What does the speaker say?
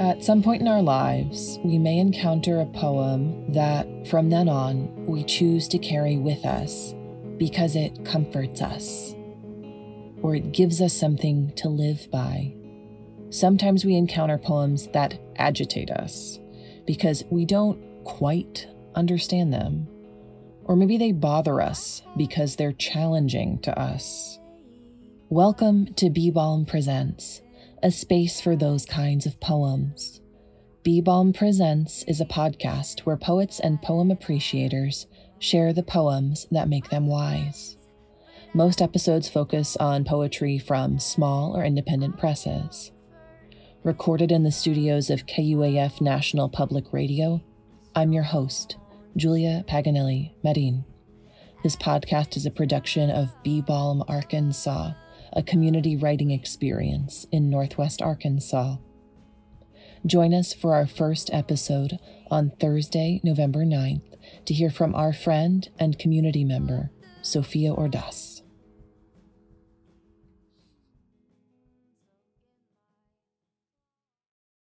At some point in our lives, we may encounter a poem that, from then on, we choose to carry with us because it comforts us or it gives us something to live by. Sometimes we encounter poems that agitate us because we don't quite understand them. Or maybe they bother us because they're challenging to us. Welcome to Bee Balm Presents, a space for those kinds of poems. Bee Balm Presents is a podcast where poets and poem appreciators share the poems that make them wise. Most episodes focus on poetry from small or independent presses. Recorded in the studios of KUAF National Public Radio, I'm your host, Julia Paganelli Marin. This podcast is a production of Bee Balm, Arkansas, a community writing experience in Northwest Arkansas. Join us for our first episode on Thursday, November 9th, to hear from our friend and community member, Sophia Ordas.